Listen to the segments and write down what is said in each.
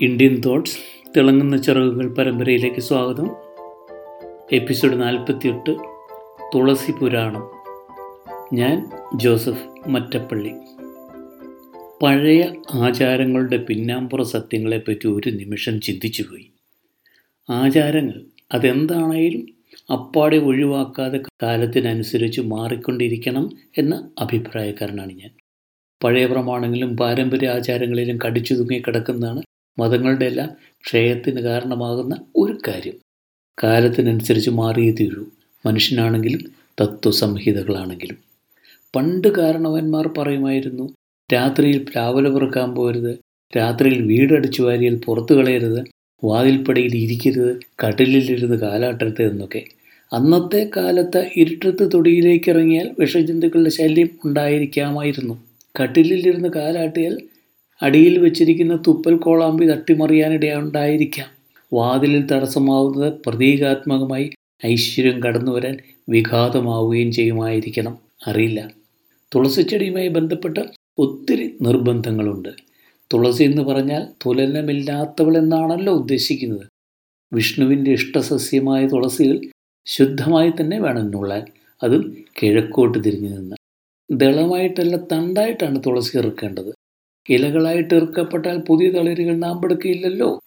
Indian thoughts തിളങ്ങുന്ന ചിറകുകൾ പരമ്പരയിലേക്ക് സ്വാഗതം. എപ്പിസോഡ് നാൽപ്പത്തിയെട്ട് തുളസി പുരാണം. ഞാൻ ജോസഫ് മറ്റപ്പള്ളി. പഴയ ആചാരങ്ങളുടെ പിന്നാമ്പുറ സത്യങ്ങളെപ്പറ്റി ഒരു നിമിഷം ചിന്തിച്ചു ചിന്തിച്ചുപോയി. ആചാരങ്ങൾ അതെന്താണേലും അപ്പാടെ ഒഴിവാക്കാതെ കാലത്തിനനുസരിച്ച് മാറിക്കൊണ്ടിരിക്കണം എന്ന അഭിപ്രായക്കാരനാണ് ഞാൻ. പഴയ പ്രമാണങ്ങളിലും പാരമ്പര്യ ആചാരങ്ങളിലും കടിച്ചു തൂങ്ങി കിടക്കുന്നതാണ് മതങ്ങളുടെ എല്ലാം ക്ഷയത്തിന് കാരണമാകുന്ന ഒരു കാര്യം. കാലത്തിനനുസരിച്ച് മാറിയേ തീരൂ. മനുഷ്യനാണെങ്കിലും തത്വസംഹിതകളാണെങ്കിലും. പണ്ട് കാരണവന്മാർ പറയുമായിരുന്നു രാത്രിയിൽ പ്ലാവല പെറുക്കാൻ പോരുത് രാത്രിയിൽ വീടടിച്ചു വാരിയാൽ പുറത്തു കളയരുത് വാതിൽപ്പടിയിൽ ഇരിക്കരുത് കട്ടിലിലിരുന്ന് കാലാട്ടരുത് എന്നൊക്കെ. അന്നത്തെ കാലത്ത് ഇരുട്ടത്ത് തൊടിയിലേക്ക് ഇറങ്ങിയാൽ വിഷജന്തുക്കളുടെ ശല്യം ഉണ്ടായിരിക്കാമായിരുന്നു. കട്ടിലിലിരുന്ന് കാലാട്ടിയാൽ അടിയിൽ വെച്ചിരിക്കുന്ന തുപ്പൽ കോളാമ്പി തട്ടിമറിയാനിടയുണ്ടായിരിക്കാം. വാതിലിൽ തടസ്സമാവുന്നത് പ്രതീകാത്മകമായി ഐശ്വര്യം കടന്നു വരാൻ വിഘാതമാവുകയും ചെയ്യുമായിരിക്കണം. അറിയില്ല. തുളസിച്ചെടിയുമായി ബന്ധപ്പെട്ട ഒത്തിരി നിർബന്ധങ്ങളുണ്ട്. തുളസി എന്ന് പറഞ്ഞാൽ തുലനമില്ലാത്തവൾ എന്നാണല്ലോ ഉദ്ദേശിക്കുന്നത്. വിഷ്ണുവിന്റെ ഇഷ്ടസസ്യമായ തുളസികൾ ശുദ്ധമായി തന്നെ വേണം നുള്ളാൻ. അതും കിഴക്കോട്ട് തിരിഞ്ഞു നിന്ന്. ദളമായിട്ടല്ല തണ്ടായിട്ടാണ് തുളസി ഇറുക്കേണ്ടത്. ഇലകളായിട്ട് ഇറുക്കപ്പെട്ടാൽ പുതിയ തളിരുകൾ നാം എടുക്കുകയില്ലല്ലോ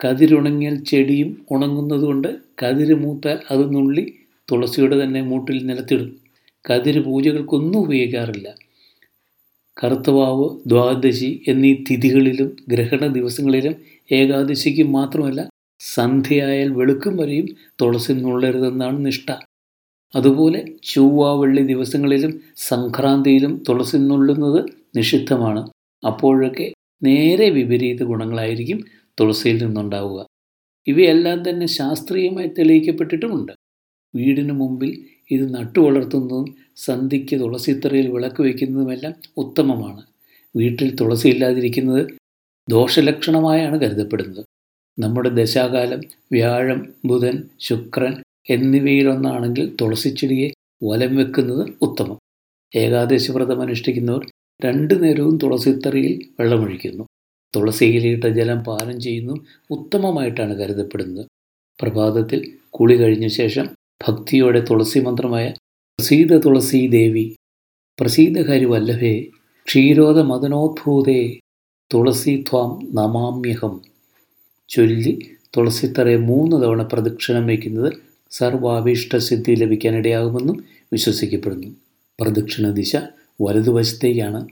കതിരുണങ്ങിയാൽ ചെടിയും ഉണങ്ങുന്നതുകൊണ്ട് കതിര് മൂത്താൽ അത് നുള്ളി തുളസിയുടെ തന്നെ മൂട്ടിൽ നിലത്തിടും. കതിര് പൂജകൾക്കൊന്നും ഉപയോഗിക്കാറില്ല. കറുത്തവാവ് ദ്വാദശി എന്നീ തിഥികളിലും ഗ്രഹണ ദിവസങ്ങളിലും ഏകാദശിക്ക് മാത്രമല്ല സന്ധ്യയായാൽ വെളുക്കും വരെയും തുളസി നുള്ളരുതെന്നാണ് നിഷ്ഠ. അതുപോലെ ചൊവ്വ വെള്ളി ദിവസങ്ങളിലും സംക്രാന്തിയിലും തുളസി നുള്ളുന്നത് നിഷിദ്ധമാണ്. അപ്പോഴൊക്കെ നേരെ വിപരീത ഗുണങ്ങളായിരിക്കും തുളസിയിൽ നിന്നുണ്ടാവുക. ഇവയെല്ലാം തന്നെ ശാസ്ത്രീയമായി തെളിയിക്കപ്പെട്ടിട്ടുമുണ്ട്. വീടിന് മുമ്പിൽ ഇത് നട്ടു വളർത്തുന്നതും സന്ധിക്ക് തുളസിത്തറയിൽ വിളക്ക് വയ്ക്കുന്നതുമെല്ലാം ഉത്തമമാണ്. വീട്ടിൽ തുളസി ഇല്ലാതിരിക്കുന്നത് ദോഷലക്ഷണമായാണ് കരുതപ്പെടുന്നത്. നമ്മുടെ ദശാകാലം വ്യാഴം ബുധൻ ശുക്രൻ എന്നിവയിലൊന്നാണെങ്കിൽ തുളസിച്ചെടിയെ വലം വെക്കുന്നത് ഉത്തമം. ഏകാദശി വ്രതം അനുഷ്ഠിക്കുന്നവർ രണ്ടു നേരവും തുളസിത്തറിയിൽ വെള്ളമൊഴിക്കുന്നു. തുളസിയിലിട്ട ജലം പാനം ചെയ്യുന്നു ഉത്തമമായിട്ടാണ് കരുതപ്പെടുന്നത്. പ്രഭാതത്തിൽ കുളി കഴിഞ്ഞ ശേഷം ഭക്തിയോടെ തുളസി മന്ത്രമായ പ്രസീത തുളസീ ദേവി പ്രസീതകാരി വല്ലഭേ ക്ഷീരോദ മദനോദ്ഭൂതേ തുളസി ത്വാം നമാമ്യഹം ചൊല്ലി തുളസിത്തറയെ മൂന്ന് തവണ പ്രദക്ഷിണം വയ്ക്കുന്നത് സർവാഭീഷ്ടസിദ്ധി ലഭിക്കാനിടയാകുമെന്നും വിശ്വസിക്കപ്പെടുന്നു. പ്രദക്ഷിണ ദിശ വലതുവശത്തേക്കാണ്.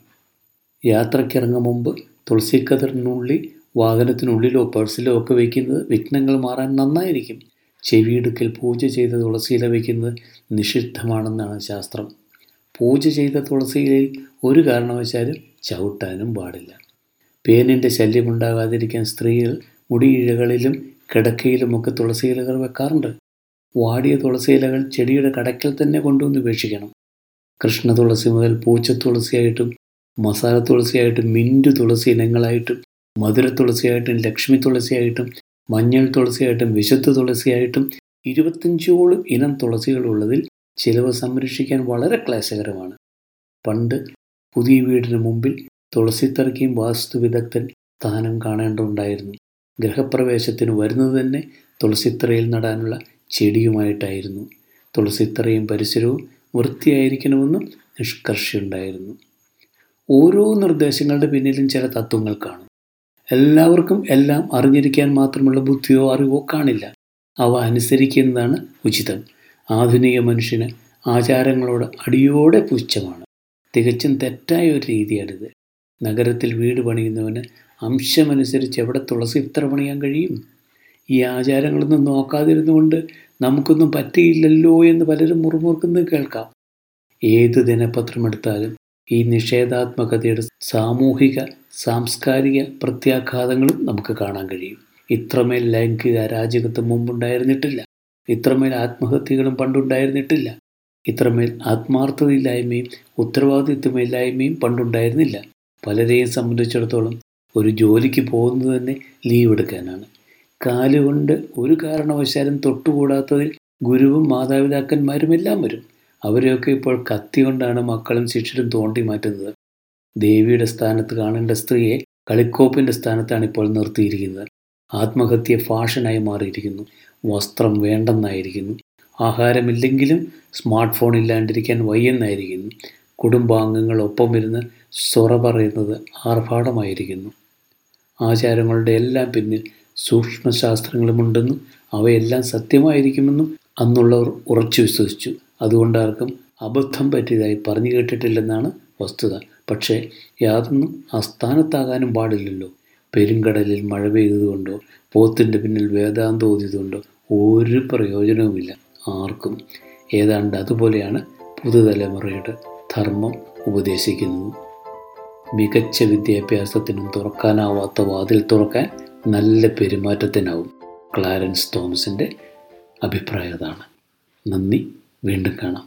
യാത്രയ്ക്കിറങ്ങും മുമ്പ് തുളസിക്കതിറിനുള്ളിൽ വാഹനത്തിനുള്ളിലോ പേഴ്സിലോ ഒക്കെ വയ്ക്കുന്നത് വിഘ്നങ്ങൾ മാറാൻ നന്നായിരിക്കും. ചെവിയിടുക്കൽ പൂജ ചെയ്ത തുളസിയില വയ്ക്കുന്നത് നിഷിദ്ധമാണെന്നാണ് ശാസ്ത്രം. പൂജ ചെയ്ത തുളസിയിലയിൽ ഒരു കാരണവശാലും ചവിട്ടാനും പാടില്ല. പേനിന്റെ ശല്യമുണ്ടാകാതിരിക്കാൻ സ്ത്രീകൾ മുടിയിഴകളിലും കിടക്കയിലുമൊക്കെ തുളസിയിലകൾ വെക്കാറുണ്ട്. വാടിയ തുളസിയിലകൾ ചെടിയുടെ കടക്കിൽ തന്നെ കൊണ്ടുവന്ന് ഉപേക്ഷിക്കണം. കൃഷ്ണ തുളസി മുതൽ പൂച്ച തുളസിയായിട്ടും മസാല തുളസിയായിട്ടും മിന്റു തുളസി ഇനങ്ങളായിട്ടും മധുര തുളസിയായിട്ടും ലക്ഷ്മി തുളസിയായിട്ടും മഞ്ഞൾ തുളസിയായിട്ടും വിശുദ്ധ തുളസിയായിട്ടും ഇരുപത്തഞ്ചോളം ഇനം തുളസികളുള്ളതിൽ ചിലവ് സംരക്ഷിക്കാൻ വളരെ ക്ലേശകരമാണ്. പണ്ട് പുതിയ വീടിന് മുമ്പിൽ തുളസിത്തറയ്ക്കും വാസ്തുവിദഗ്ധൻ സ്ഥാനം കാണേണ്ടതുണ്ടായിരുന്നു. ഗൃഹപ്രവേശത്തിന് വരുന്നത് തന്നെ തുളസിത്തറയിൽ നടാനുള്ള ചെടിയുമായിട്ടായിരുന്നു. തുളസിത്തറയും പരിസരവും വൃത്തിയായിരിക്കണമെന്നും നിഷ്കർഷയുണ്ടായിരുന്നു. ഓരോ നിർദ്ദേശങ്ങളുടെ പിന്നിലും ചില തത്വങ്ങൾ കാണും എല്ലാവർക്കും എല്ലാം അറിഞ്ഞിരിക്കാൻ മാത്രമുള്ള ബുദ്ധിയോ അറിവോ കാണില്ല. അവ അനുസരിക്കുന്നതാണ് ഉചിതം. ആധുനിക മനുഷ്യന് ആചാരങ്ങളോട് അടിയോടെ പുച്ഛമാണ്. തികച്ചും തെറ്റായ ഒരു രീതിയാണിത്. നഗരത്തിൽ വീട് പണിയുന്നവന് അംശമനുസരിച്ച് എവിടെ തുളസി ഇത്ര പണിയാൻ കഴിയും? ഈ ആചാരങ്ങളൊന്നും നോക്കാതിരുന്നുകൊണ്ട് നമുക്കൊന്നും പറ്റിയില്ലല്ലോ എന്ന് പലരും മുറുമുറുക്കുന്നത് കേൾക്കാം. ഏത് ദിനപത്രം എടുത്താലും ഈ നിഷേധാത്മകതയുടെ സാമൂഹിക സാംസ്കാരിക പ്രത്യാഘാതങ്ങളും നമുക്ക് കാണാൻ കഴിയും. ഇത്രമേൽ ലൈംഗിക അരാജകത്വം മുമ്പുണ്ടായിരുന്നിട്ടില്ല. ഇത്രമേൽ ആത്മഹത്യകളും പണ്ടുണ്ടായിരുന്നിട്ടില്ല. ഇത്രമേൽ ആത്മാർത്ഥതയില്ലായ്മയും ഉത്തരവാദിത്വമില്ലായ്മയും പണ്ടുണ്ടായിരുന്നില്ല. പലരെയും സംബന്ധിച്ചിടത്തോളം ഒരു ജോലിക്ക് പോകുന്നത് തന്നെ ലീവ് എടുക്കാനാണ്. കാലുകൊണ്ട് ഒരു കാരണവശാലും തൊട്ടുകൂടാത്തതിൽ ഗുരുവും മാതാപിതാക്കന്മാരും എല്ലാം വരും. അവരെയൊക്കെ ഇപ്പോൾ കത്തി കൊണ്ടാണ് മക്കളും ശിഷ്യരും തോണ്ടി മാറ്റുന്നത്. ദേവിയുടെ സ്ഥാനത്ത് കാണേണ്ട സ്ത്രീയെ കളിക്കോപ്പിന്റെ സ്ഥാനത്താണ് ഇപ്പോൾ നിർത്തിയിരിക്കുന്നത്. ആത്മഹത്യ ഫാഷനായി മാറിയിരിക്കുന്നു. വസ്ത്രം വേണ്ടെന്നായിരിക്കുന്നു. ആഹാരമില്ലെങ്കിലും സ്മാർട്ട് ഫോൺ ഇല്ലാണ്ടിരിക്കാൻ വയ്യെന്നായിരിക്കുന്നു. കുടുംബാംഗങ്ങൾ ഒപ്പം ഇരുന്ന് സൊറ പറയുന്നത് ആർഭാടമായിരിക്കുന്നു. ആചാരങ്ങളുടെ എല്ലാം പിന്നിൽ സൂക്ഷ്മശാസ്ത്രങ്ങളുമുണ്ടെന്നും അവയെല്ലാം സത്യമായിരിക്കുമെന്നും അന്നുള്ളവർ ഉറച്ചു വിശ്വസിച്ചു. അതുകൊണ്ട് ആർക്കും അബദ്ധം പറ്റിയതായി പറഞ്ഞു കേട്ടിട്ടില്ലെന്നാണ് വസ്തുത. പക്ഷേ യാതൊന്നും അസ്ഥാനത്താകാനും പാടില്ലല്ലോ. പെരുങ്കടലിൽ മഴ പെയ്തതുകൊണ്ടോ പോത്തിന്റെ പിന്നിൽ വേദാന്തം ഓതിയതുകൊണ്ടോ ഒരു പ്രയോജനവുമില്ല. ആർക്കും. ഏതാണ്ട് അതുപോലെയാണ് പുതുതലമുറയുടെ ധർമ്മം ഉപദേശിക്കുന്നത്. മികച്ച വിദ്യാഭ്യാസത്തിനും തുറക്കാനാവാത്ത വാതിൽ തുറക്കാൻ നല്ല പെരുമാറ്റത്തിനാവും ക്ലാരൻസ് തോമസിന്റെ അഭിപ്രായം അതാണ്. നന്ദി വീണ്ടും കാണാം.